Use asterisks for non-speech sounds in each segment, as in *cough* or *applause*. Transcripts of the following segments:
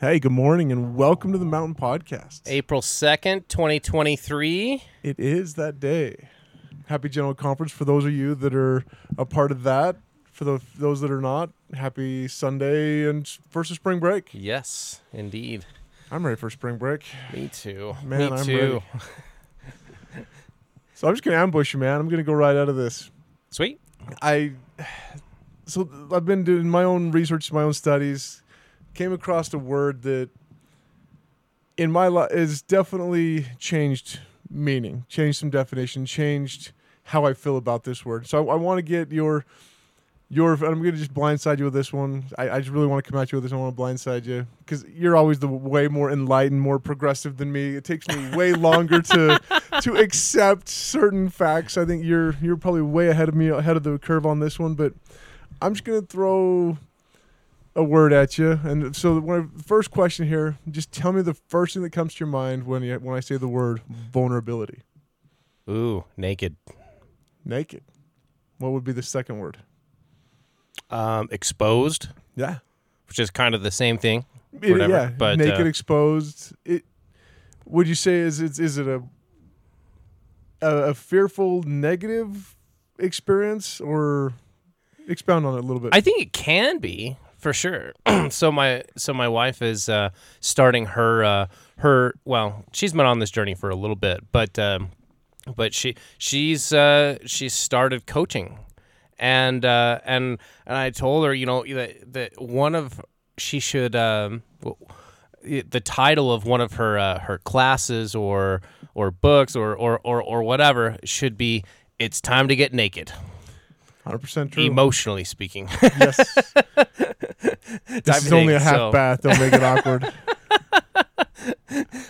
Hey, good morning and welcome to the Mountain Podcast. April 2nd, 2023. It is that day. Happy General Conference for those of you that are a part of that. For the, those that are not, happy Sunday and first of spring break. Yes, indeed. I'm ready for spring break. Me too. Man, Me I'm too. ready. *laughs* So I'm just going to ambush you, man. I'm going to go right out of this. Sweet. I so I've been doing my own research, my own studies. Came across a word that in my life has definitely changed meaning, changed some definition, changed how I feel about this word. So I, I want to get your your. I'm going to just blindside you with this one. I, I just really want to come at you with this. I want to blindside you because you're always the way more enlightened, more progressive than me. It takes me way *laughs* longer to to accept certain facts. I think you're you're probably way ahead of me, ahead of the curve on this one. But I'm just gonna throw a word at you. And so when the first question here, just tell me the first thing that comes to your mind when you, when I say the word vulnerability. Ooh, naked. Naked. What would be the second word? Um, exposed, Yeah. which is kind of the same thing. It- Whatever, yeah. but, naked, uh, exposed. It. Would you say is it is it a, a fearful negative experience or expound on it a little bit? I think it can be for sure. *clears throat* so my so my wife is uh, starting her uh, her well, she's been on this journey for a little bit, but um, but she she's uh, she's started coaching, and uh, and and I told her, you know, that that one of she should um, the title of one of her uh, her classes or or books or, or or or whatever should be it's time to get naked Hundred percent true. emotionally speaking *laughs* yes. *laughs* this is only a half so- bath. Don't make it awkward. *laughs*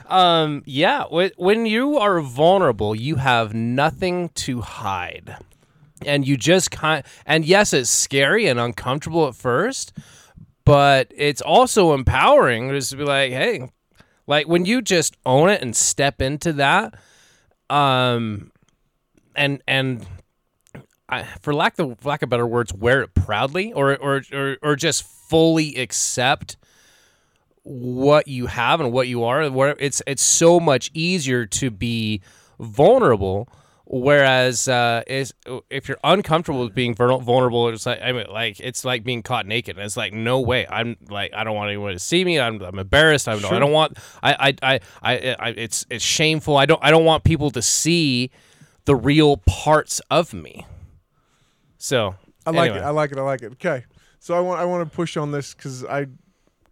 Um, yeah, when you are vulnerable, you have nothing to hide. And you just kind and yes, it's scary and uncomfortable at first, but it's also empowering just to be like, hey, like when you just own it and step into that, um, and and I, for lack of for lack of better words, wear it proudly, or or or, or just fully accept what you have and what you are. Where it's it's so much easier to be vulnerable. Whereas uh, is if you're uncomfortable with being vulnerable, it's like I mean, like it's like being caught naked. And it's like no way. I'm like I don't want anyone to see me. I'm, I'm embarrassed. I'm, I don't want. I I, I I I it's it's shameful. I don't I don't want people to see the real parts of me. So I like anyway. it. I like it. I like it. Okay. So I want I want to push on this because I,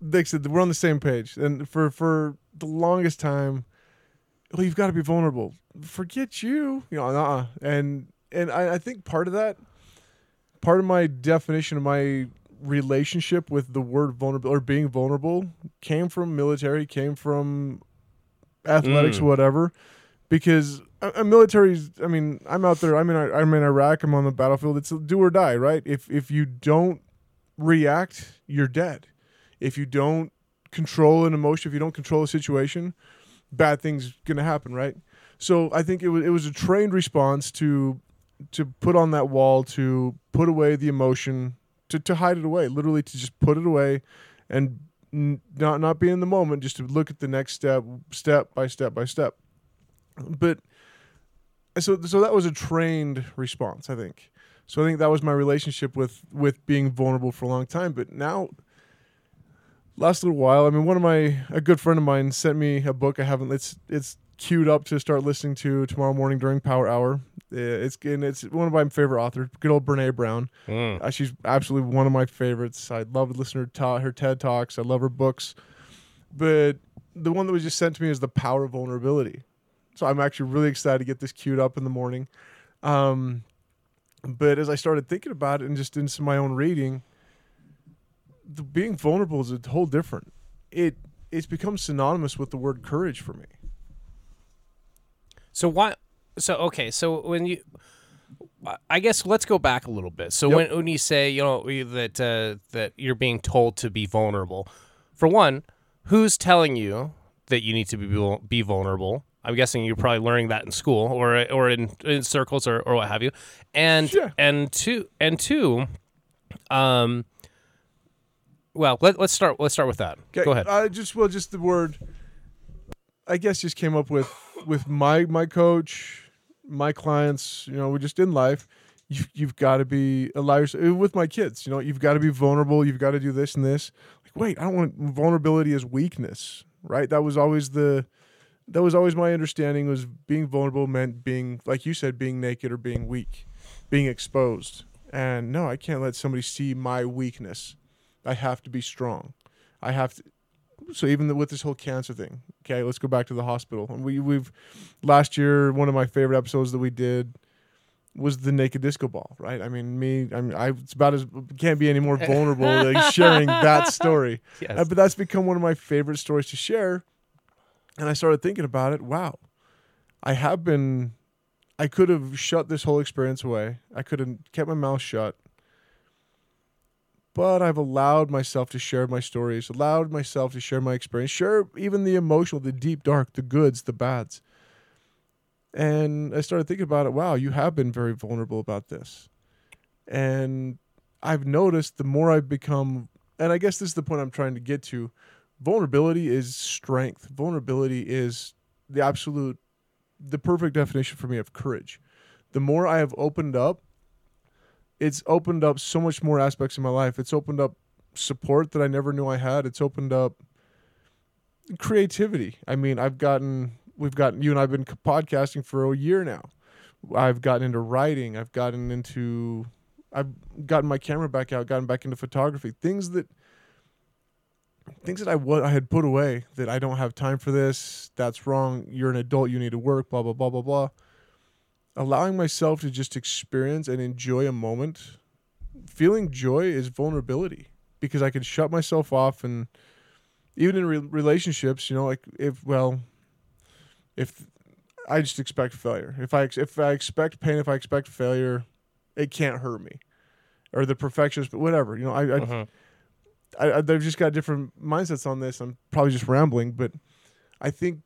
they said we're on the same page, and for for the longest time, well, you've got to be vulnerable. Forget you, you know, uh, and and I, I think part of that, part of my definition of my relationship with the word vulnerable or being vulnerable came from military, came from athletics, Mm. whatever, because a, military's. I mean, I'm out there. I'm in. I'm in Iraq. I'm on the battlefield. It's a do or die, right? If if you don't react, you're dead. If you don't control an emotion, if you don't control a situation, bad things gonna happen, right? So I think it was it was a trained response to to put on that wall, to put away the emotion, to, to hide it away, literally to just put it away, and n- not not be in the moment, just to look at the next step, step by step by step. But so so that was a trained response, I think. So I think that was my relationship with with being vulnerable for a long time. But now, last little while, I mean, one of my a good friend of mine sent me a book. I haven't. It's it's queued up to start listening to tomorrow morning during Power Hour. It's and it's one of my favorite authors, good old Brene Brown. Mm. Uh, she's absolutely one of my favorites. I love to listen to ta- her TED talks. I love her books. But the one that was just sent to me is the power of vulnerability. So I'm actually really excited to get this queued up in the morning. Um, but as I started thinking about it and just in my own reading, the being vulnerable is a whole different. It it's become synonymous with the word courage for me. So why? So okay. So when you, I guess let's go back a little bit. So Yep. when when you say you know that uh, that you're being told to be vulnerable, for one, who's telling you that you need to be be vulnerable? I'm guessing you're probably learning that in school or or in, in circles or, or what have you. And Yeah. and two and two, um, well, let, let's start. Let's start with that. Okay, Go ahead. I just well, just the word. I guess just came up with with my my coach, my clients. You know, we're just in life. You, you've got to be allow yourself with my kids. You know, you've got to be vulnerable. You've got to do this and this. Like, wait, I don't want vulnerability as weakness, right? That was always the that was always my understanding was being vulnerable meant being like you said being naked or being weak being exposed. And no i can't let somebody see my weakness. I have to be strong. I have to so even with this whole cancer thing okay let's go back to the hospital. And we we've last year one of my favorite episodes that we did was the naked disco ball right? I mean me i mean i it's about as can't be any more *laughs* vulnerable like sharing that story. Yes. uh, but that's become one of my favorite stories to share. And I started thinking about it. Wow, I have been. I could have shut this whole experience away. I could have kept my mouth shut. But I've allowed myself to share my stories, allowed myself to share my experience, share even the emotional, the deep, dark, the goods, the bads. And I started thinking about it. Wow, you have been very vulnerable about this. And I've noticed the more I've become, and I guess this is the point I'm trying to get to vulnerability is strength. Vulnerability is the absolute, the perfect definition for me of courage. The more I have opened up, it's opened up so much more aspects of my life. It's opened up support that I never knew I had. It's opened up creativity. I mean, I've gotten, we've gotten, you and I've been podcasting for a year now. I've gotten into writing. I've gotten into, I've gotten my camera back out, gotten back into photography. Things that, things that I I had put away that I don't have time for this. That's wrong. You're an adult. You need to work. Blah blah blah blah blah. Allowing myself to just experience and enjoy a moment. Feeling joy is vulnerability because I can shut myself off and even in re- relationships, you know, like if well, if I just expect failure. If I ex- if I expect pain, if I expect failure, it can't hurt me, or the perfectionist, but whatever. You know, I, I Mhm. I, they've just got different mindsets on this. I'm probably just rambling, but I think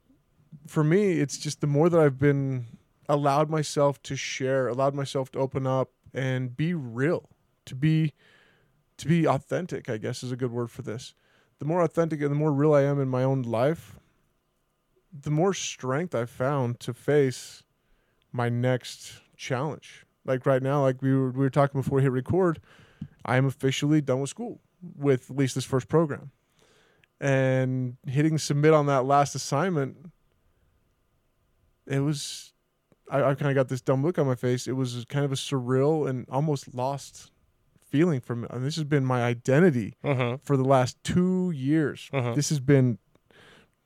for me, it's just the more that I've been allowed myself to share, allowed myself to open up and be real, to be to be authentic. I guess is a good word for this. The more authentic and the more real I am in my own life, the more strength I've found to face my next challenge. Like right now, like we were we were talking before we hit record, I am officially done with school with at least this first program. And hitting submit on that last assignment, it was, I, I kind of got this dumb look on my face. It was kind of a surreal and almost lost feeling from it. And this has been my identity Mhm. for the last two years. Mhm. This has been,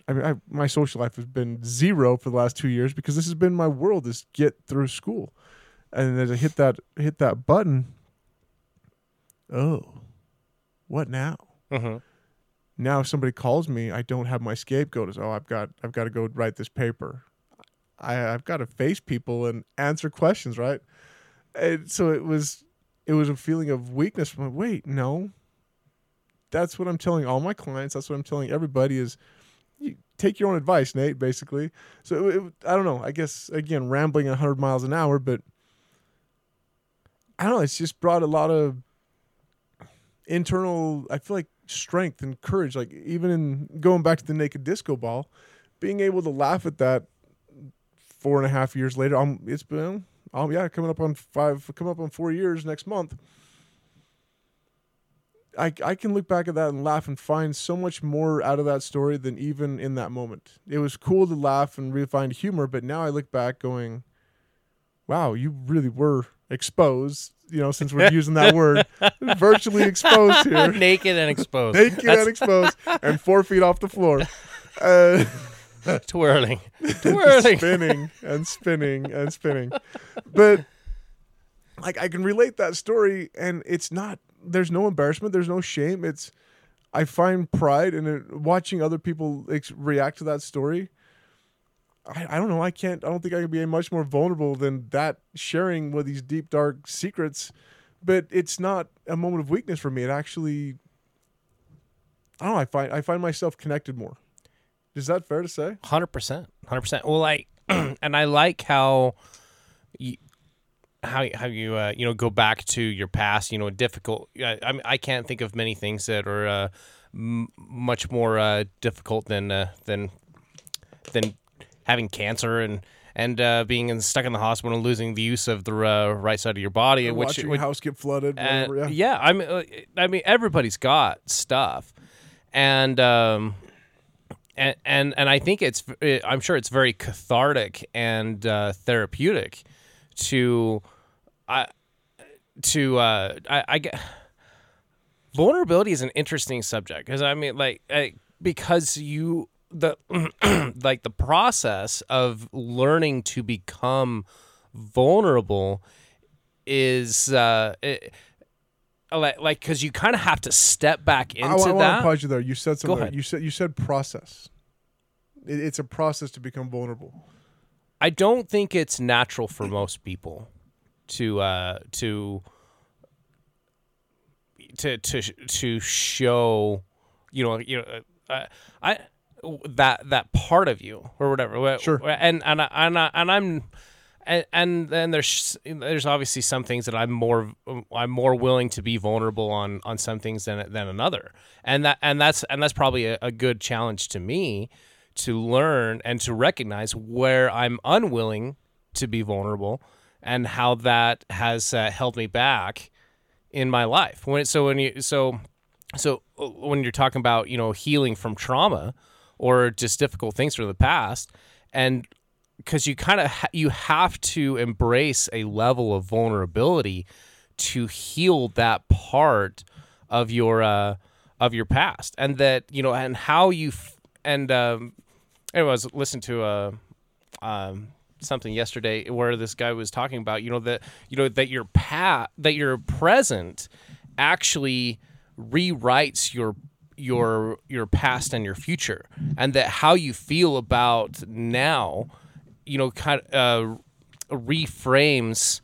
I mean, I, my social life has been zero for the last two years because this has been my world is get through school. And as I hit that, hit that button, oh, what now? Mhm. now if somebody calls me i don't have my scapegoat. As oh i've got i've got to go write this paper. I i've got to face people and answer questions right? And so it was it was a feeling of weakness. From wait no. That's what i'm telling all my clients. That's what i'm telling everybody is you take your own advice nate basically. So it, it- i don't know. I guess again rambling at 100 miles an hour but i don't know. It's just brought a lot of internal i feel like strength and courage like even in going back to the naked disco ball being able to laugh at that four and a half years later um it's been um yeah coming up on five coming up on four years next month I, I can look back at that and laugh and find so much more out of that story than even in that moment. It was cool to laugh and really find humor, but now I look back going, wow, you really were exposed, you know, since we're using that word, *laughs* virtually exposed here *laughs* Naked and exposed. naked That's and exposed *laughs* and four feet off the floor. Uh, twirling. Twirling. spinning and spinning and spinning. But like I can relate that story and it's not there's no embarrassment, there's no shame. It's I find pride in it, watching other people ex- react to that story. I, I don't know. I can't. I don't think I can be much more vulnerable than that sharing with these deep dark secrets. But it's not a moment of weakness for me. It actually, I don't know. I find I find myself connected more. Is that fair to say? Hundred percent, hundred percent. Well, I *clears throat* and I like how you how how you uh, you know go back to your past. You know, difficult. I I, mean, I can't think of many things that are uh, m- much more uh, difficult than uh, than than having cancer and and uh, being in, stuck in the hospital and losing the use of the uh, right side of your body, And which, watching which your house get flooded. and- Whatever, yeah. yeah, I mean, uh, I mean, everybody's got stuff, and um, and and and I think it's, uh, I'm sure it's very cathartic and uh, therapeutic to, I, to uh, I, I get vulnerability is an interesting subject because I mean, like, I, because you the *clears throat* like the process of learning to become vulnerable is uh it, like like because you kind of have to step back into I, I want to pause you there. You said something. You said you said process. It, it's a process to become vulnerable. i don't think it's natural for most people to uh to to to to show you know you know uh, i that that part of you or whatever Sure. and and I, and, I, and i'm and and then there's there's obviously some things that I'm more I'm more willing to be vulnerable on on some things than than another, and that and that's and that's probably a, a good challenge to me to learn and to recognize where I'm unwilling to be vulnerable and how that has uh, held me back in my life. When so when you so so uh, when you're talking about you know healing from trauma or just difficult things from the past. And because you kind of ha- you have to embrace a level of vulnerability to heal that part of your uh, of your past, and that you know, and how you f- and um, anyway, I was listening to uh, um, something yesterday where this guy was talking about you know that you know that your pat that your present actually rewrites your your your past and your future and that how you feel about now you know kind of uh, reframes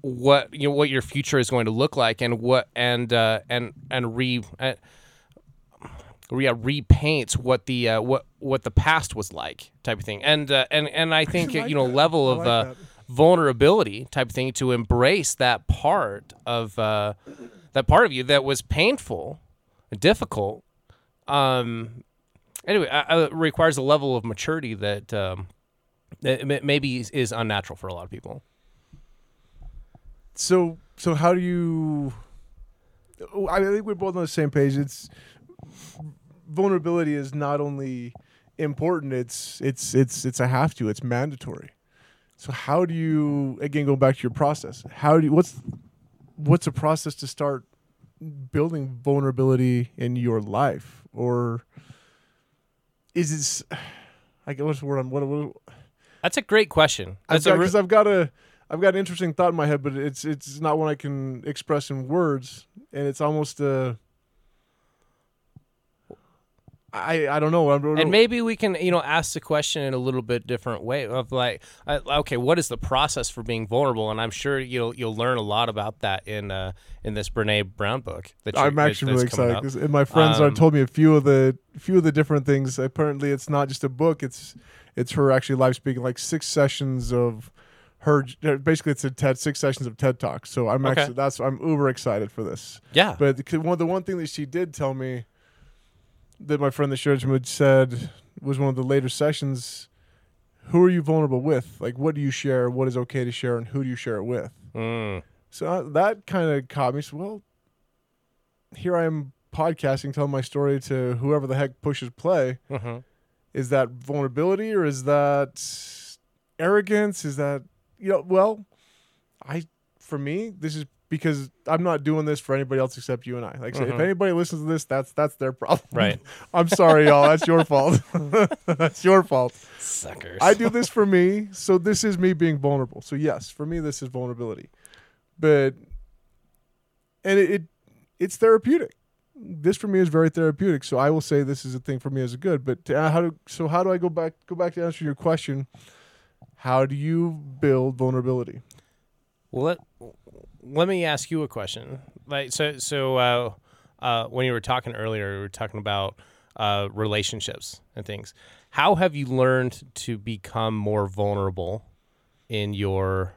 what you know what your future is going to look like and what and uh, and and re uh, yeah, repaints what the uh, what what the past was like type of thing and uh, and and I *laughs* think like you know that. level of like uh, vulnerability type of thing to embrace that part of uh, that part of you that was painful difficult um anyway uh, requires a level of maturity that um that maybe is, unnatural for a lot of people So so how do you? I think we're both on the same page. It's vulnerability is not only important; it's it's it's it's a have to. It's mandatory. So how do you again go back to your process? How do you, what's what's a process to start building vulnerability in your life, or is it? I guess what's the word? I'm what, what that's a great question I've got, re- I've got a I've got an interesting thought in my head, but it's it's not one I can express in words, and it's almost a. I I don't know. I don't and know. maybe we can you know ask the question in a little bit different way of like uh, okay what is the process for being vulnerable and i'm sure you'll you'll learn a lot about that in uh in this brene brown book that you- I'm actually really excited and my friends Um, are told me a few of the few of the different things. Apparently, it's not just a book. It's it's her actually live speaking, like six sessions of her. Basically, it's a TED six sessions of TED talks. So I'm Okay. actually that's I'm uber excited for this. yeah But the, one the one thing that she did tell me that my friend the Mood said was one of the later sessions. Who are you vulnerable with? Like, what do you share? What is okay to share, and who do you share it with? Mm. So uh, that kind of caught me. So, well, here I am podcasting, telling my story to whoever the heck pushes play. Mhm. Is that vulnerability or is that arrogance? Is that you know? Well, I for me, this is because I'm not doing this for anybody else except you and I. Like, I say, if Mhm. anybody listens to this, that's that's their problem. Right. *laughs* I'm sorry, y'all. That's your *laughs* fault. *laughs* that's your fault. suckers I do this for me, so this is me being vulnerable. So yes, for me this is vulnerability. But and it, it it's therapeutic. This for me is very therapeutic. So I will say this is a thing for me as a good. But uh, how do so how do I go back go back to answer your question? How do you build vulnerability? Well, let let me ask you a question. Like so so uh, uh, when you were talking earlier, we were talking about uh, relationships and things. How have you learned to become more vulnerable in your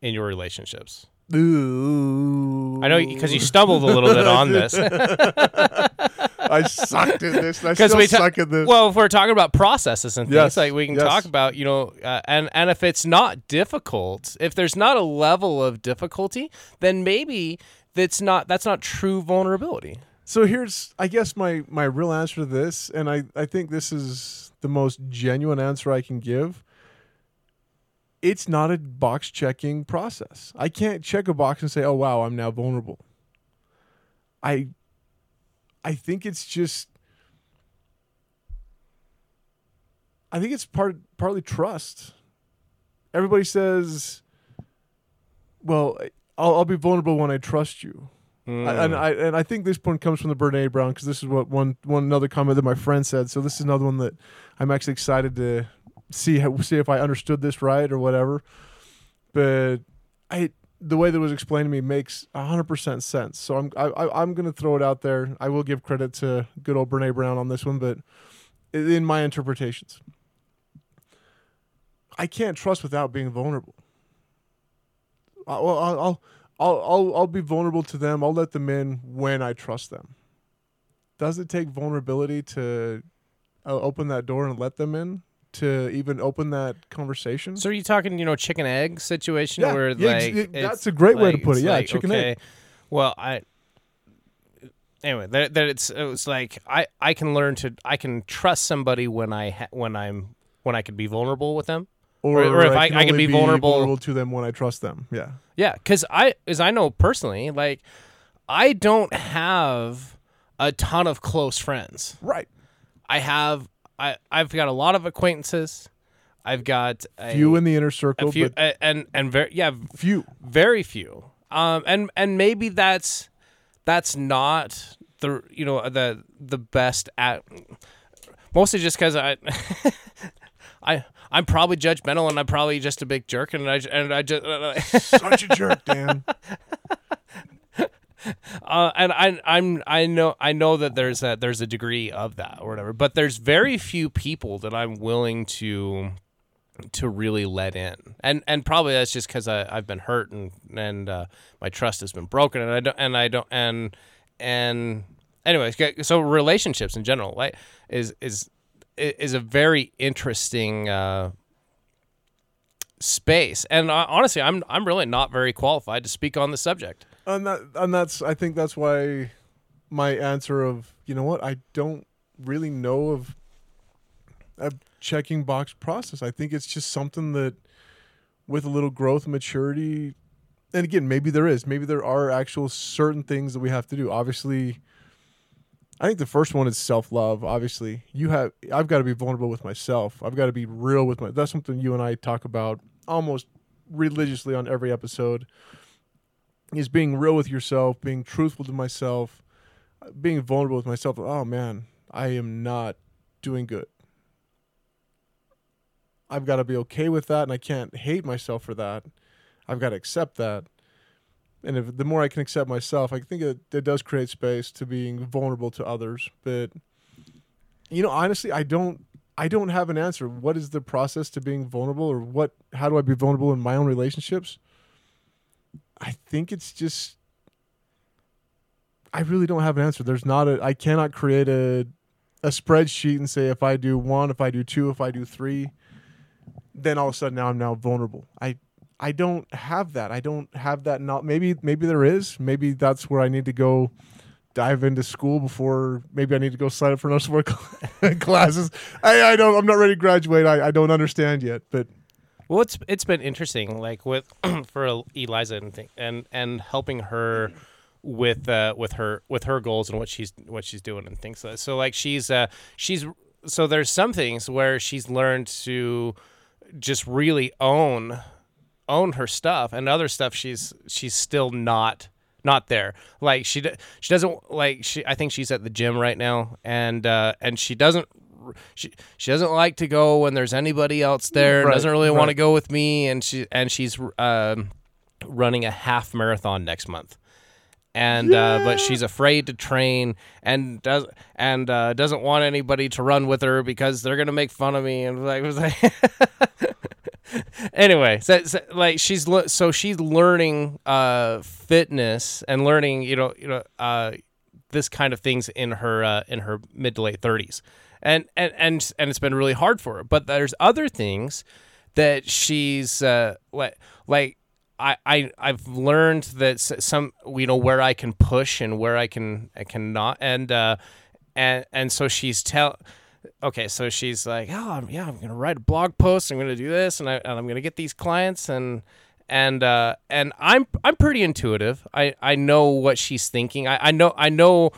in your relationships? Ooh. I know because you stumbled a little bit on this. *laughs* *laughs* I sucked at this. I *laughs* still we ta- suck at this. well, if we're talking about processes and things, Yes, like we can yes. talk about, you know, uh, and and if it's not difficult, if there's not a level of difficulty, then maybe that's not that's not true vulnerability. So here's, I guess, my my real answer to this, and I I think this is the most genuine answer I can give. It's not a box checking process. I can't check a box and say, "Oh wow, I'm now vulnerable." I I think it's just I think it's part partly trust. Everybody says, "Well, I'll, I'll be vulnerable when I trust you." I, hmm. and I and I think this point comes from the Brene Brown because this is what one one another comment that my friend said. So this is another one that I'm actually excited to see how, see if I understood this right or whatever. But I the way that was explained to me makes hundred percent sense. So I'm I, I'm gonna throw it out there. I will give credit to good old Brene Brown on this one, but in my interpretations, I can't trust without being vulnerable. I'll, I'll I'll I'll I'll be vulnerable to them. I'll let them in when I trust them. Does it take vulnerability to uh, open that door and let them in? To even open that conversation? So are you talking, you know, chicken egg situation Yeah, where yeah, like it- that's a great way to put it. Yeah, like, chicken okay, egg. Well, I anyway that, that it's it's like I I can learn to I can trust somebody when I ha- when I'm when I can be vulnerable with them. or, or if I- can I can only be vulnerable- to them when I trust them. Yeah, Yeah, because I, as I know personally, like I don't have a ton of close friends. right. I have, I, I've got a lot of acquaintances. I've got a Few in the inner circle, a few, but and and very, yeah, few. very few. Um, and and maybe that's that's not the you know the the best at mostly just because I. *laughs* I I'm probably judgmental and I'm probably just a big jerk and I and I just *laughs* Such a jerk, Dan. Uh, and I I'm I know I know that there's a there's a degree of that or whatever, but there's very few people that I'm willing to to really let in, and and probably that's just because I've been hurt and and uh, my trust has been broken, and I don't and I don't and and anyways, so relationships in general, like is is is a very interesting. Uh, space and uh, honestly i'm i'm really not very qualified to speak on the subject and that and that's I think that's why my answer of you know what I don't really know of a checking box process. I think it's just something that with a little growth maturity and again maybe there is maybe there are actual certain things that we have to do. Obviously I think the first one is self-love. Obviously, you have I've got to be vulnerable with myself. I've got to be real with my That's something you and I talk about almost religiously on every episode is being real with yourself, being truthful to myself, being vulnerable with myself. Oh man, I am not doing good. I've got to be okay with that, and I can't hate myself for that. I've got to accept that. And if the more I can accept myself, I think it, it does create space to being vulnerable to others. But you know, honestly, I don't. I don't have an answer. What is the process to being vulnerable, or what? How do I be vulnerable in my own relationships? I think it's just I really don't have an answer. There's not a I cannot create a a spreadsheet and say if I do one, if I do two, if I do three, then all of a sudden now I'm now vulnerable. I I don't have that. I don't have that not maybe maybe there is. Maybe that's where I need to go dive into school before maybe I need to go sign up for another *laughs* work *laughs* classes. I, I don't I'm not ready to graduate. I, I don't understand yet. But Well, it's it's been interesting, like with *clears throat* for Eliza and thing, and and helping her with uh with her with her goals and what she's what she's doing and things like. So like she's uh she's so there's some things where she's learned to just really own own her stuff, and other stuff she's she's still not not there. Like she she doesn't like she. I think she's at the gym right now, and uh, and she doesn't. She she doesn't like to go when there's anybody else there. Right, doesn't really want to go with me, and she and she's um, running a half marathon next month. And uh, but she's afraid to train and does and uh, doesn't want anybody to run with her because they're gonna make fun of me and like, was *laughs* like anyway, so, so, like she's le- so she's learning uh fitness and learning you know you know uh this kind of things in her uh, in her mid to late 30s. And and and and it's been really hard for her. But there's other things that she's uh like like I, I I've learned that some you know where I can push and where I can I cannot. And uh and and so she's tell okay so she's like oh yeah I'm gonna write a blog post. I'm gonna do this and, I, and I'm gonna get these clients. And and uh and I'm I'm pretty intuitive. I I know what she's thinking. I I know I know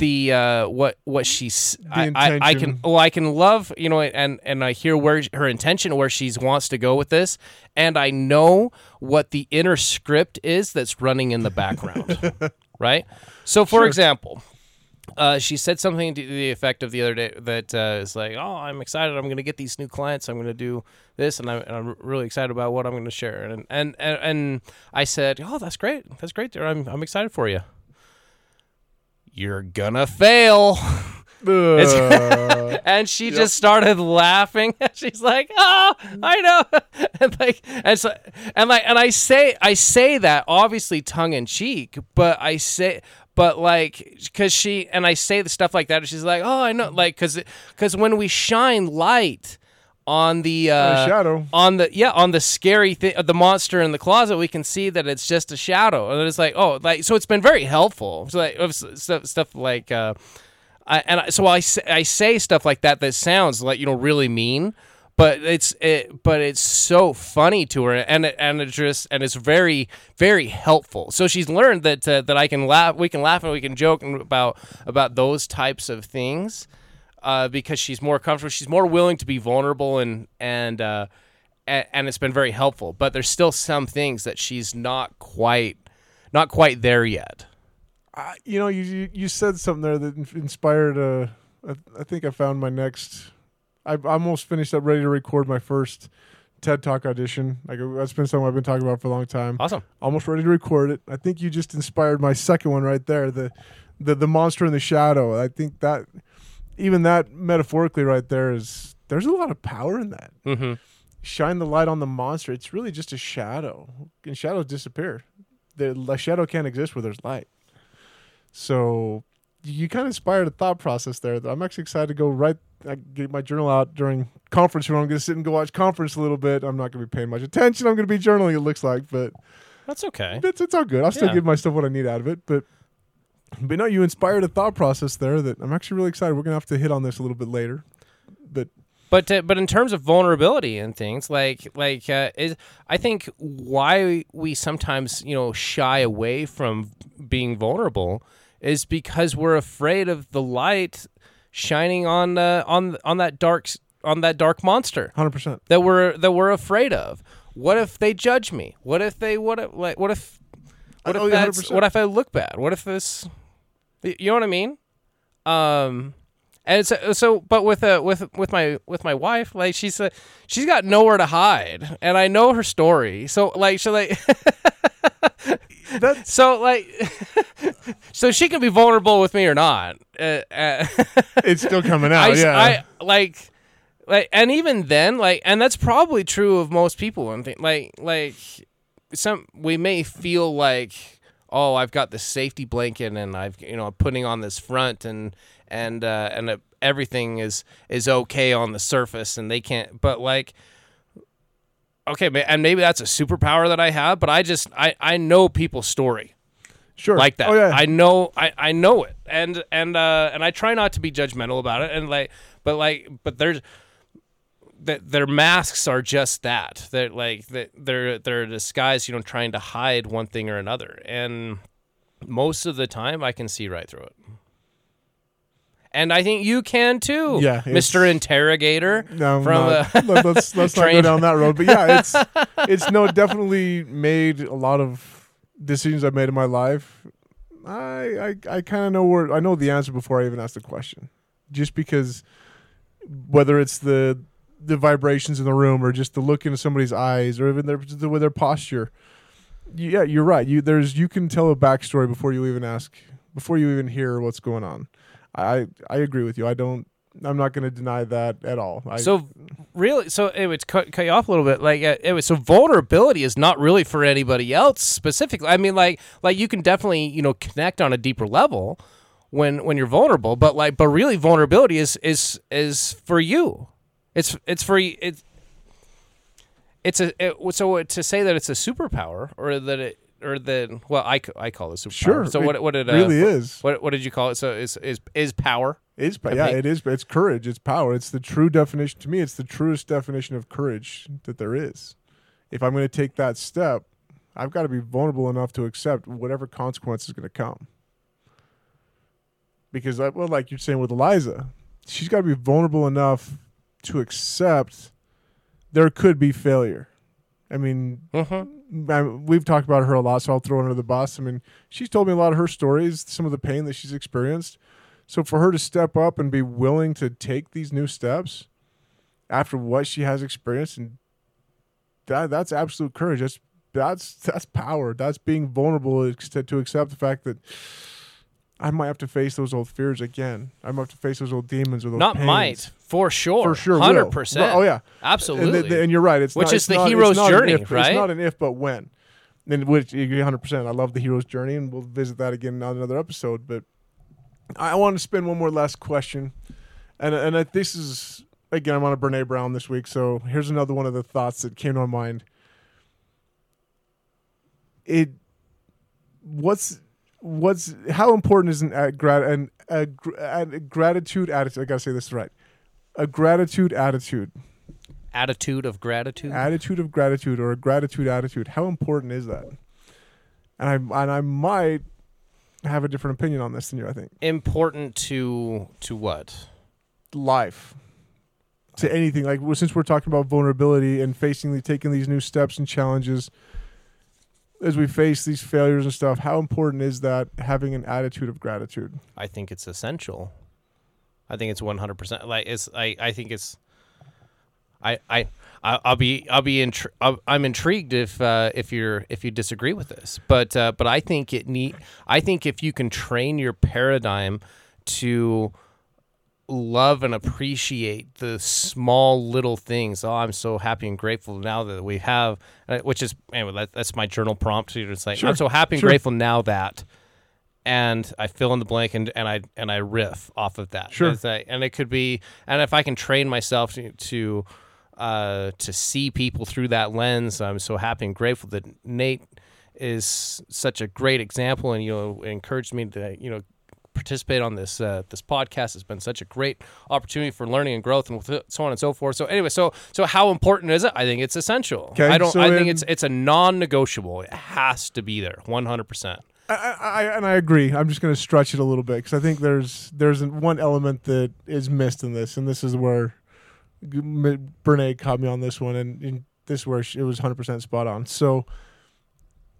the uh what what she's I, I, I can well I can love you know and and I hear where her intention where she's wants to go with this and I know what the inner script is that's running in the background *laughs* right so for Sure. example uh, she said something to the effect of the other day that uh, is like, "Oh, I'm excited. I'm going to get these new clients. I'm going to do this, and, I, and I'm really excited about what I'm going to share." And, and and and I said, "Oh, that's great. That's great. I'm I'm excited for you." You're gonna fail. Uh, *laughs* and she just started laughing. *laughs* She's like, "Oh, I know," *laughs* and like, and so, and like, and I say, I say that obviously tongue in cheek, but I say, but like, because she and I say the stuff like that, and she's like, "Oh, I know," like, because because when we shine light on the uh, shadow. on the yeah on the scary thing the monster in the closet we can see that it's just a shadow and it's like oh like so it's been very helpful so like stuff, stuff like uh I, and I, so I say, I say stuff like that that sounds like you know really mean, but it's it, but it's so funny to her and it, and it's just and it's very very helpful. So she's learned that uh, that I can laugh, we can laugh and we can joke about about those types of things, uh, because she's more comfortable. She's more willing to be vulnerable and and uh, and, and it's been very helpful. But there's still some things that she's not quite not quite there yet. I, you know, you, you said something there that inspired. Uh, I, I think I found my next. I I almost finished up, ready to record my first TED Talk audition. Like that's been something I've been talking about for a long time. Awesome. Almost ready to record it. I think you just inspired my second one right there. The the the monster in the shadow. I think that even that metaphorically right there is there's a lot of power in that. Mm-hmm. Shine the light on the monster. It's really just a shadow, and shadows disappear. The, shadow can't exist where there's light. So you kind of inspired a thought process there. I'm actually excited to go write, I get my journal out during conference room. I'm going to sit and go watch conference a little bit. I'm not going to be paying much attention. I'm going to be journaling. It looks like, but That's okay. it's it's all good. I'll still Yeah. give myself what I need out of it. But but no, you inspired a thought process there that I'm actually really excited. We're going to have to hit on this a little bit later. But but but in terms of vulnerability and things like like uh, is I think why we sometimes you know shy away from being vulnerable is because we're afraid of the light shining on uh, on on that dark on that dark monster 100%. that we're that we're afraid of. What if they judge me? What if they what if like what if what Oh, if what if I look bad? What if this you know what I mean? Um and so, so but with uh, with with my with my wife like she's uh, she's got nowhere to hide and I know her story. So like so like *laughs* That's so like *laughs* so she can be vulnerable with me or not. Uh, uh, *laughs* it's still coming out. I, yeah. I like like and even then like and that's probably true of most people and thi- like like some we may feel like oh I've got this safety blanket and I've you know I'm putting on this front and and uh, and uh, everything is is okay on the surface and they can't but like okay and maybe that's a superpower that I have but I just I I know people's story sure. like that. Oh, yeah. I know I, I know it. And and uh and I try not to be judgmental about it and like but like but there's that their masks are just that. They're like that they're they're a disguise, you know, trying to hide one thing or another. And most of the time I can see right through it. And I think you can too. Yeah, Mr. Interrogator. No, from not. uh, Let- let's let's not go down that road. But yeah, it's *laughs* it's no definitely made a lot of decisions I've made in my life. I I, I kind of know where I know the answer before I even ask the question, just because whether it's the the vibrations in the room or just the look into somebody's eyes or even their the, with their posture. Yeah, you're right. You there's you can tell a backstory before you even ask before you even hear what's going on. I I agree with you. I don't. I'm not going to deny that at all. I, So really, so it would cut, cut you off a little bit. Like, uh, it was so vulnerability is not really for anybody else specifically. I mean, like, like you can definitely you know connect on a deeper level when when you're vulnerable, but like, but really, vulnerability is is is for you. It's it's for it's it's a it, so to say that it's a superpower or that it or that well I, I call it superpower. Sure. So it what what did uh, really is. what what did you call it? So is is is power? It's I yeah, it is. It's courage. It's power. It's the true definition to me. It's the truest definition of courage that there is. If I'm going to take that step, I've got to be vulnerable enough to accept whatever consequence is going to come. Because, I, well, like you're saying with Eliza, she's got to be vulnerable enough to accept there could be failure. I mean, Mm-hmm. I, we've talked about her a lot, so I'll throw her under the bus. I mean, she's told me a lot of her stories, some of the pain that she's experienced. So for her to step up and be willing to take these new steps after what she has experienced, and that that's absolute courage. That's that's that's power. That's being vulnerable to accept the fact that I might have to face those old fears again. I might have to face those old demons or those Not pains. might for sure, for sure, hundred percent. Oh yeah, absolutely. and, and you're right. It's Which not, is it's the not- hero's journey, if- right? It's not an if, but when. And which you 100. percent I love the hero's journey, and we'll visit that again on another episode. But I want to spin one more last question, and and I, this is again I'm on a Brene Brown this week, so here's another one of the thoughts that came to my mind. It, what's what's how important is an a, grat, an, a, gr- a gratitude attitude? I gotta say this right. A gratitude attitude attitude of gratitude. attitude of gratitude or a gratitude attitude how important is that and i and i might have a different opinion on this than you i think Important to to what? life to uh, anything like since we're talking about vulnerability and facing the taking these new steps and challenges as we face these failures and stuff how important is that having an attitude of gratitude I think it's essential. I think it's one hundred percent. Like it's. I. I think it's. I. I. I- I'll be. I'll be. Intri- I'll, I'm intrigued if. Uh, if you're. If you disagree with this, but. Uh, but I think it need. I think if you can train your paradigm to love and appreciate the small little things. Oh, I'm so happy and grateful now that we have, uh, which is anyway. That, that's my journal prompt. You're just like, Sure. I'm so happy and Sure. grateful now that, and I fill in the blank and, and I and I riff off of that. Sure. It's like- and it could be, and if I can train myself to. to uh, to see people through that lens, I'm so happy and grateful that Nate is such a great example, and you know encouraged me to you know participate on this uh, this podcast. It's been such a great opportunity for learning and growth, and so on and so forth. So anyway, so so how important is it? I think it's essential. Okay, I don't. so I think in- it's it's a non-negotiable. It has to be there, 100. percent I, I, I- and I agree. I'm just going to stretch it a little bit because I think there's there's one element that is missed in this, and this is where Brene caught me on this one, and, and this is where it was 100 percent spot on. So,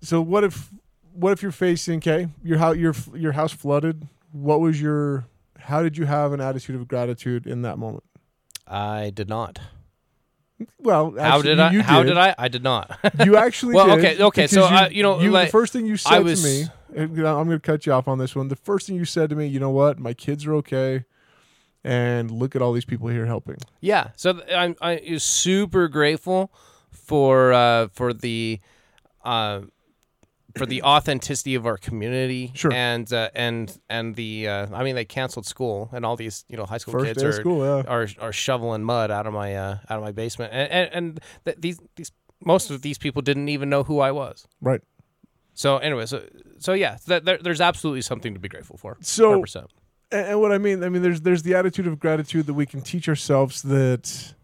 so what if what if you're facing okay your house your your house flooded? What was your how did you have an attitude of gratitude in that moment? I did not. Well, How did I? You how did I? I did not. *laughs* You actually *laughs* Well, okay, okay, so, uh, you know, you, like, the first thing you said was- to me, I'm going to cut you off on this one. The first thing you said to me, you know what, my kids are okay, and look at all these people here helping. Yeah, so th- I'm I'm super grateful for uh, for the uh, for the authenticity of our community. Sure. and uh, and and the uh, I mean they canceled school and all these you know high school First kids are, school, yeah. are are shoveling mud out of my uh, out of my basement and and, and th- these these most of these people didn't even know who I was. Right. So anyway, so so yeah, th- there, there's absolutely something to be grateful for. So- 100%. And, and what I mean, I mean, there's there's the attitude of gratitude that we can teach ourselves that.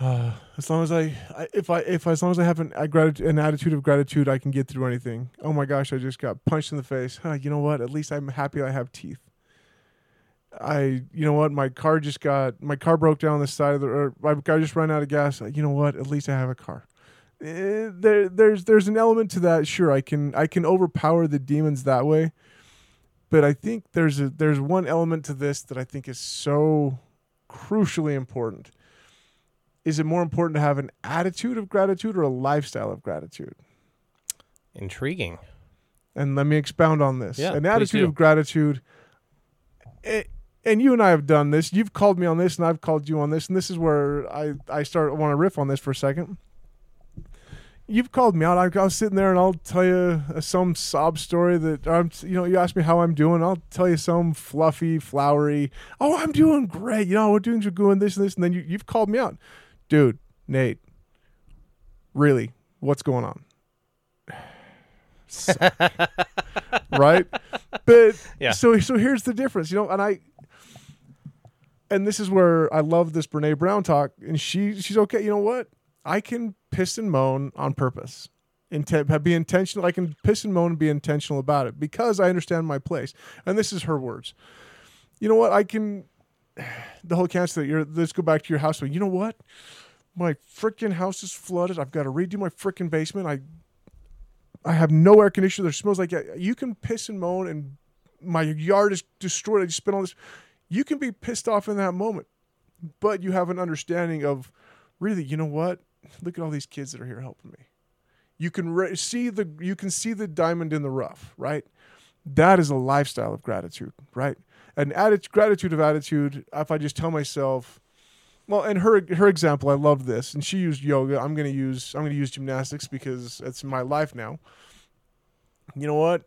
Uh, as long as I, I, if I, if as long as I have an, a an attitude of gratitude, I can get through anything. Oh my gosh, I just got punched in the face. Huh, you know what? At least I'm happy I have teeth. I, you know what? My car just got, my car broke down on the side of the, or my car just ran out of gas. You know what? At least I have a car. Eh, there, there's, there's an element to that. Sure, I can, I can overpower the demons that way but I think there's a there's one element to this that I think is so crucially important. Is it more important to have an attitude of gratitude or a lifestyle of gratitude? Intriguing. And let me expound on this. Yeah, an attitude do. of gratitude. It, and you and I have done this. You've called me on this, and I've called you on this, and this is where I I start want to riff on this for a second. You've called me out. I, I was sitting there, and I'll tell you uh, some sob story that I'm. You know, you ask me how I'm doing. I'll tell you some fluffy, flowery. Oh, I'm doing great. You know, we're doing doing this and this, and then you, you've called me out, dude, Nate. Really, what's going on? *laughs* right? But Yeah. so so here's the difference, you know, and I and this is where I love this Brene Brown talk, and she she's okay. You know what? I can piss and moan on purpose. Intent, uh, be intentional. I can piss and moan and be intentional about it because I understand my place. And this is her words. You know what? I can. *sighs* The whole cancer that you're. Let's go back to your house. You know what? My freaking house is flooded. I've got to redo my freaking basement. I I have no air conditioner. There smells like you can piss and moan, and my yard is destroyed. I just spent all this. You can be pissed off in that moment, but you have an understanding of really. You know what? Look at all these kids that are here helping me. You can re- see the you can see the diamond in the rough, right? That is a lifestyle of gratitude, right? An attitude, gratitude of attitude. If I just tell myself, well, and her her example, I love this, and she used yoga. I'm gonna use I'm gonna use gymnastics because it's my life now. You know what?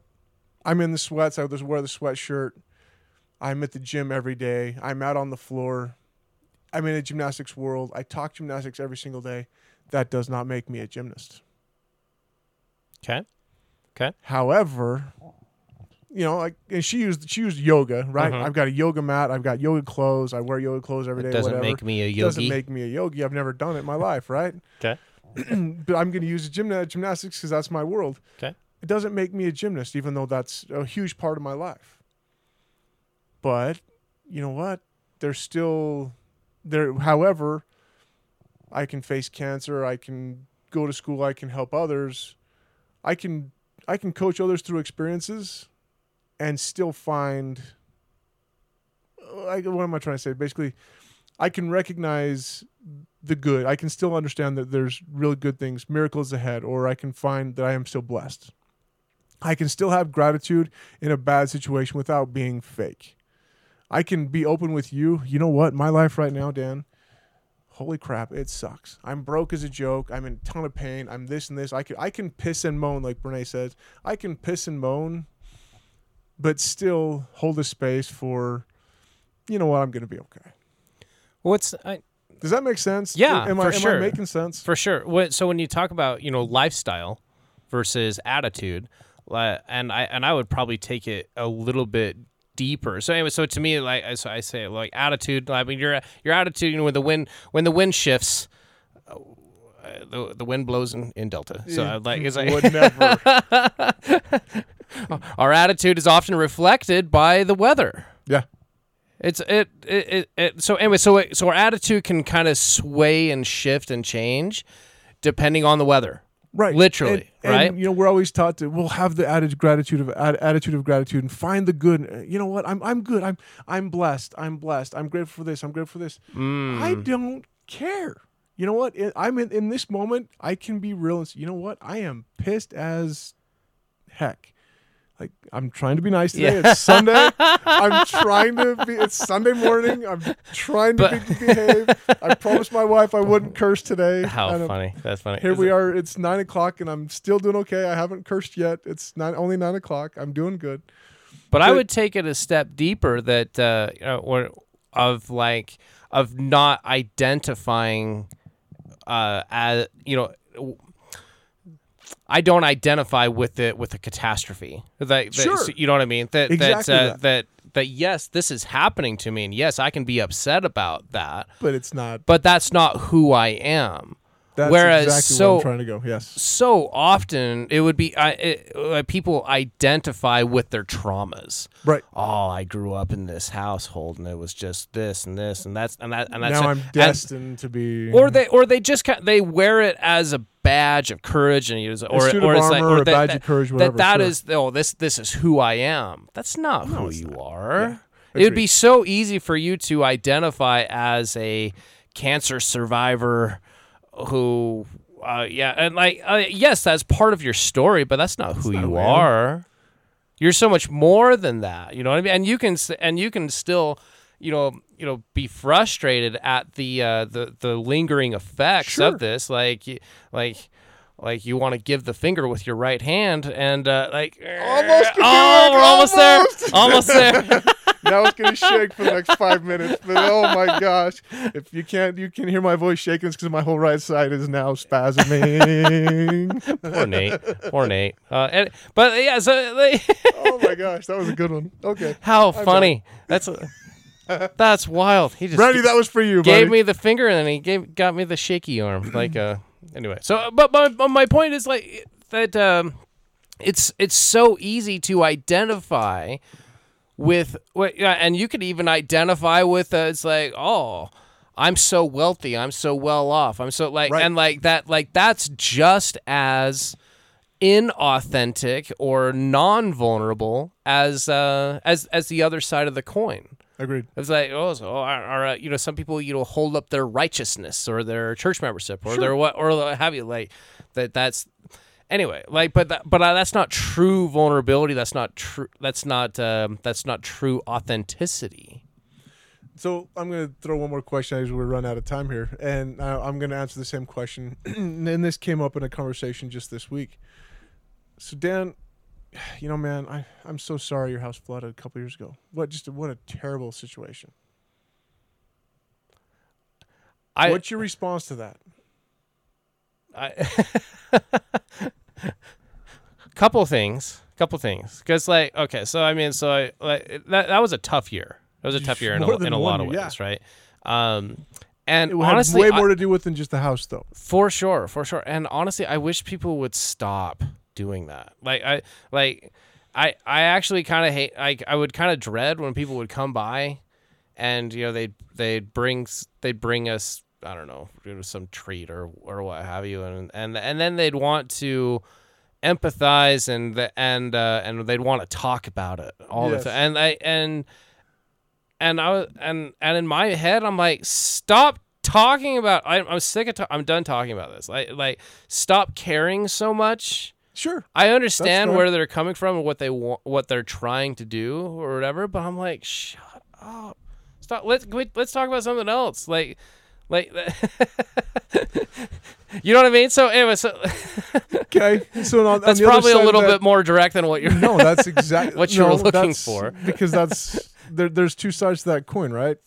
I'm in the sweats. I just wear the sweatshirt. I'm at the gym every day. I'm out on the floor. I'm in a gymnastics world. I talk gymnastics every single day. That does not make me a gymnast. Okay. Okay. However, you know, like and she used she used yoga, right? Mhm. I've got a yoga mat. I've got yoga clothes. I wear yoga clothes every day. It doesn't whatever. make me a yogi. doesn't make me a yogi. I've never done it in my life, right? *laughs* Okay. *clears throat* but I'm going to use gymna- gymnastics because that's my world. Okay. It doesn't make me a gymnast, even though that's a huge part of my life. But you know what? There's still there. However, I can face cancer. I can go to school. I can help others. I can I can coach others through experiences, and still find. Like, what am I trying to say? Basically, I can recognize the good. I can still understand that there's really good things, miracles ahead, or I can find that I am still blessed. I can still have gratitude in a bad situation without being fake. I can be open with you. You know what? My life right now, Dan, holy crap, it sucks. I'm broke as a joke. I'm in a ton of pain. I'm this and this. I can I can piss and moan, like Brene says. I can piss and moan, but still hold a space for, you know what? I'm gonna be okay. What's I, Does that make sense? Yeah, am for I, am sure. I making sense? For sure. What, so when you talk about you know lifestyle versus attitude, and I and I would probably take it a little bit deeper. So anyway, so to me, like I- so I say, like attitude. I mean, your your attitude. You know, when the wind when the wind shifts. uh, The, the wind blows in, in Delta, so Yeah, I like it's *laughs* like would never. *laughs* *laughs* our attitude is often reflected by the weather. yeah, It's it it, it, it so anyway so it, so our attitude can kind of sway and shift and change depending on the weather. right. Literally, And- and, right? You know, we're always taught to we'll have the added gratitude of ad, attitude of gratitude and find the good. Uh, You know what? I'm I'm good. I'm I'm blessed. I'm blessed. I'm grateful for this. I'm grateful for this. Mm. I don't care. You know what? I'm in, in this moment. I can be real and say, you know what? I am pissed as heck. Like I'm trying to be nice today. Yeah. It's Sunday. I'm *laughs* trying to be. It's Sunday morning. I'm trying to But- be, behave. I promised my wife I wouldn't *laughs* curse today. How and I'm- funny! That's funny. Here Is we it- are. It's nine o'clock, and I'm still doing okay. I haven't cursed yet. It's nine, only nine o'clock. I'm doing good. But I would take it a step deeper that uh, you know, or of like of not identifying uh, as you know. I don't identify with it with a catastrophe. That, that- Sure. you know what I mean. That Exactly that, uh, that. that that yes, this is happening to me, and yes, I can be upset about that. But it's not. But that's not who I am. That's Whereas exactly so- where I'm trying to go. Yes. So often, it would be I, it, uh, people identify with their traumas Right. oh, I grew up in this household and it was just this and this and that's and that and that's now it. I'm And- destined to be. or they or they just they wear it as a badge of courage and use or or of it's like or a that, badge that, of courage, whatever. that that sure. is oh this this is who I am. That's not who you not. are. Yeah, It would be so easy for you to identify as a cancer survivor who uh, yeah and like uh, yes that's part of your story but that's not who not you who I am. are you're so much more than that you know what i mean and you can and you can still you know, you know, be frustrated at the uh, the the lingering effects Sure. of this, like like. Like you want to give the finger with your right hand, and uh, like Almost oh, we're almost, *laughs* almost. there, almost *laughs* there. now it's gonna shake for the next five minutes. But oh my gosh, if you can't, you can hear my voice shaking. Because my whole right side is now spasming. *laughs* Poor Nate, poor Nate. Uh, and, but yeah, so oh my gosh, that was a good one. Okay, how funny. That's *laughs* that's wild. He just Randy, that was for you. gave buddy. me the finger and then he gave got me the shaky arm. Like uh anyway. So but but, but my point is like that um it's it's so easy to identify with what and you could even identify with uh, it's like oh I'm so wealthy, I'm so well off. I'm so like Right. and like that like that's just as inauthentic or non-vulnerable as uh as as the other side of the coin. Agreed. It's like, oh, so, or, or, uh, you know, some people, you know, hold up their righteousness or their church membership or their what, or what have you. Like that. That's anyway. Like, but that, but uh, that's not true vulnerability. That's not true. That's not. Um, that's not true authenticity. So I'm going to throw one more question as we run out of time here, and uh, I'm going to answer the same question. *clears throat* and this came up in a conversation just this week. So Dan, *sighs* you know, man, I I'm so sorry your house flooded a couple years ago. What just what a terrible situation. I, What's your response to that? I *laughs* couple things, couple things, because like, okay, so I mean, so I like that. That was a tough year. That was a tough year in a, in a lot of ways, right? Um, and It had honestly, way I- more to do with than just the house, though. For sure, for sure. And honestly, I wish people would stop doing that. Like I like I I actually kind of hate like I would kind of dread when people would come by and you know they'd they'd bring they'd bring us I don't know, know, some treat or or what have you and and and then they'd want to empathize and the, and uh, and they'd want to talk about it all Yes. the time. And I and and I was and and in my head I'm like stop talking about I, I'm sick of ta- I'm done talking about this. Like like stop caring so much. Sure. I understand where they're coming from and what they want, what they're trying to do or whatever, but I'm like, shut up, stop. Let's wait, let's talk about something else. Like, like, *laughs* you know what I mean? So anyway, so *laughs* Okay. So on, on that's other probably a little that- bit more direct than what you're. No, that's *laughs* exactly What you were no, looking for. Because that's there, there's two sides to that coin, right?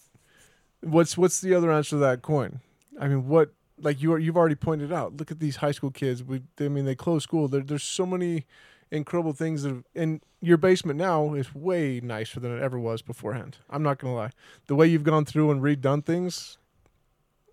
What's what's the other answer to that coin? I mean, what like you are, you've already pointed out. Look at these high school kids. We I mean, they close school. There, there's so many incredible things that and your basement now is way nicer than it ever was beforehand. I'm not gonna lie. The way you've gone through and redone things,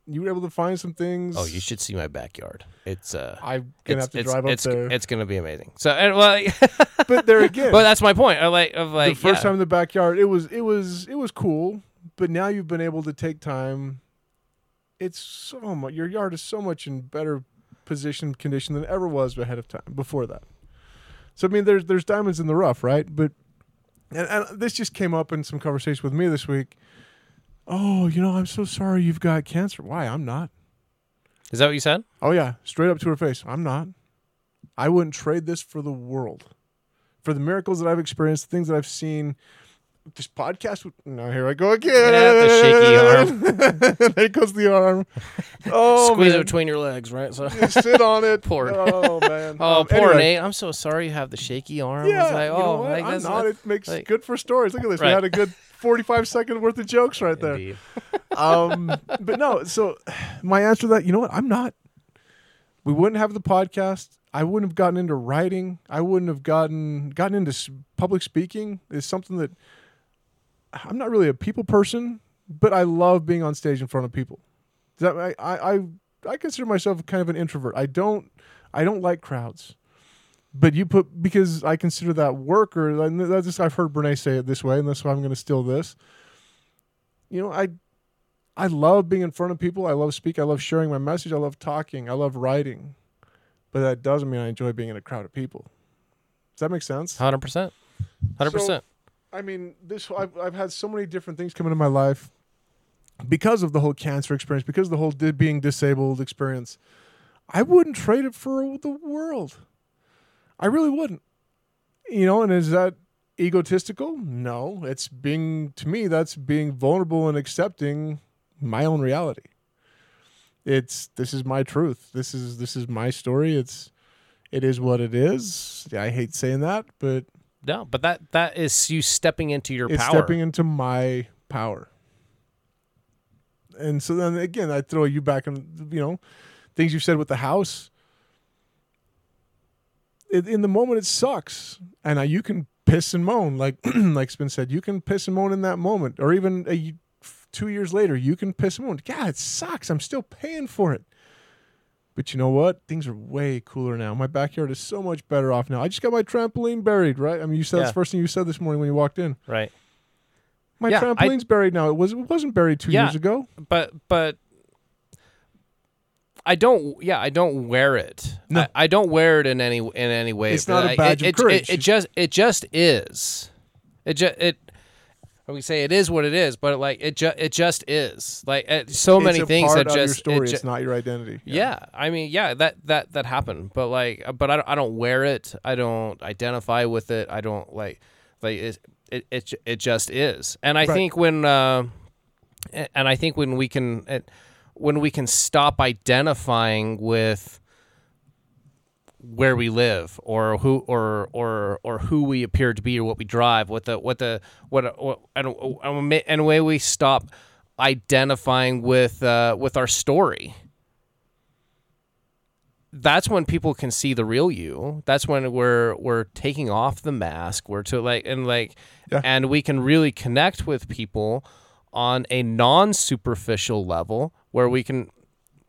you were able to find some things. Oh, you should see my backyard. It's uh, I'm gonna have to drive up it's, there. It's gonna be amazing. So and well, *laughs* but there again, but that's my point. I like of like the first yeah. time in the backyard, it was it was it was cool. But now you've been able to take time. It's so much. Your yard is so much in better position condition than ever was ahead of time before that. So I mean, there's there's diamonds in the rough, right? But and, and this just came up in some conversation with me this week. Oh, you know, I'm so sorry you've got cancer. Why? I'm not. Is that what you said? Oh yeah, straight up to her face. I'm not. I wouldn't trade this for the world. For the miracles that I've experienced, the things that I've seen. This podcast. would- No, here I go again. the shaky arm. *laughs* there goes the arm. *laughs* Oh, Squeeze man. it between your legs, right? So. Sit on it. *laughs* Poor- Oh man. Oh, Um, poor anyway, Nate. I'm so sorry you have the shaky arm. Yeah. Like, you know oh, what? like, I'm not. It makes like- good for stories. Look at this. We had a good 45 second worth of jokes right there. Um, but no. So my answer to that, you know what? I'm not. We wouldn't have the podcast. I wouldn't have gotten into writing. I wouldn't have gotten gotten into public speaking. Is something that I'm not really a people person, but I love being on stage in front of people. Does That I I I, consider myself kind of an introvert. I don't I don't like crowds. But you put because I consider that work, or that's just I've heard Brene say it this way, and that's why I'm going to steal this. You know, I I love being in front of people. I love speaking. I love sharing my message. I love talking. I love writing. But that doesn't mean I enjoy being in a crowd of people. Does that make sense? 100%. 100%. I mean, this I've I've had so many different things come into my life because of the whole cancer experience, because of the whole di- being disabled experience. I wouldn't trade it for the world. I really wouldn't. You know, and is that egotistical? No. It's being to me that's being vulnerable and accepting my own reality. It's this is my truth. This is this is my story. It's it is what it is. I hate saying that, but No, but that that is you stepping into your it's power. stepping into my power. And so then again, I throw you back on you know things you said with the house. It, in the moment, it sucks, and uh, you can piss and moan like *clears throat* like Spin said. You can piss and moan in that moment, or even a, two years later, you can piss and moan. God, it sucks. I'm still paying for it. But you know what? Things are way cooler now. My backyard is so much better off now. I just got my trampoline buried, right? I mean, you said that's the first thing you said this morning when you walked in. right. My Yeah, I- trampoline's buried now. It was it wasn't buried two Yeah. years ago. But but I don't. Yeah, I don't wear it. No. I, I don't wear it in any in any way. It's not a badge it, of it, courage. It, it just it just is. It just it. We say it is what it is, but like it just it just is. Like it, so many it's a things part that of your just story. It ju- it's not your identity. yeah. I mean, yeah, that that that happened, but like, but I don't, I don't wear it. I don't identify with it. I don't like, like it, it, it, it just is. And I Right. think when, uh, and I think when we can, it, when we can stop identifying with where we live or who or or or who we appear to be or what we drive what the what the what, what and and way we stop identifying with uh, with our story. That's when people can see the real you. That's when we're we're taking off the mask. We're to like and like Yeah. and we can really connect with people on a non-superficial level where we can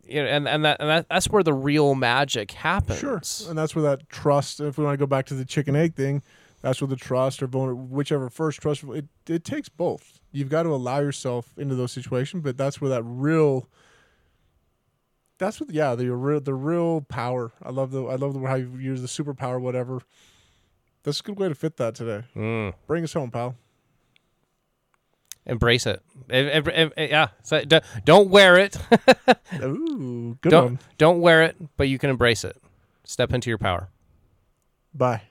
you know and and that, and that that's where the real magic happens Sure. And that's where that trust, if we want to go back to the chicken egg thing, that's where the trust or vulner, whichever first trust, it, it takes both. You've got to allow yourself into those situations, but that's where that real, that's what, yeah, the real, the real power. I love the, I love the, how you use the superpower, whatever. That's a good way to fit that today. Mm. Bring us home, pal. Embrace it. Em- em- em- yeah. So d- don't wear it. *laughs* Ooh, good don't one. don't wear it but you can embrace it. Step into your power. Bye.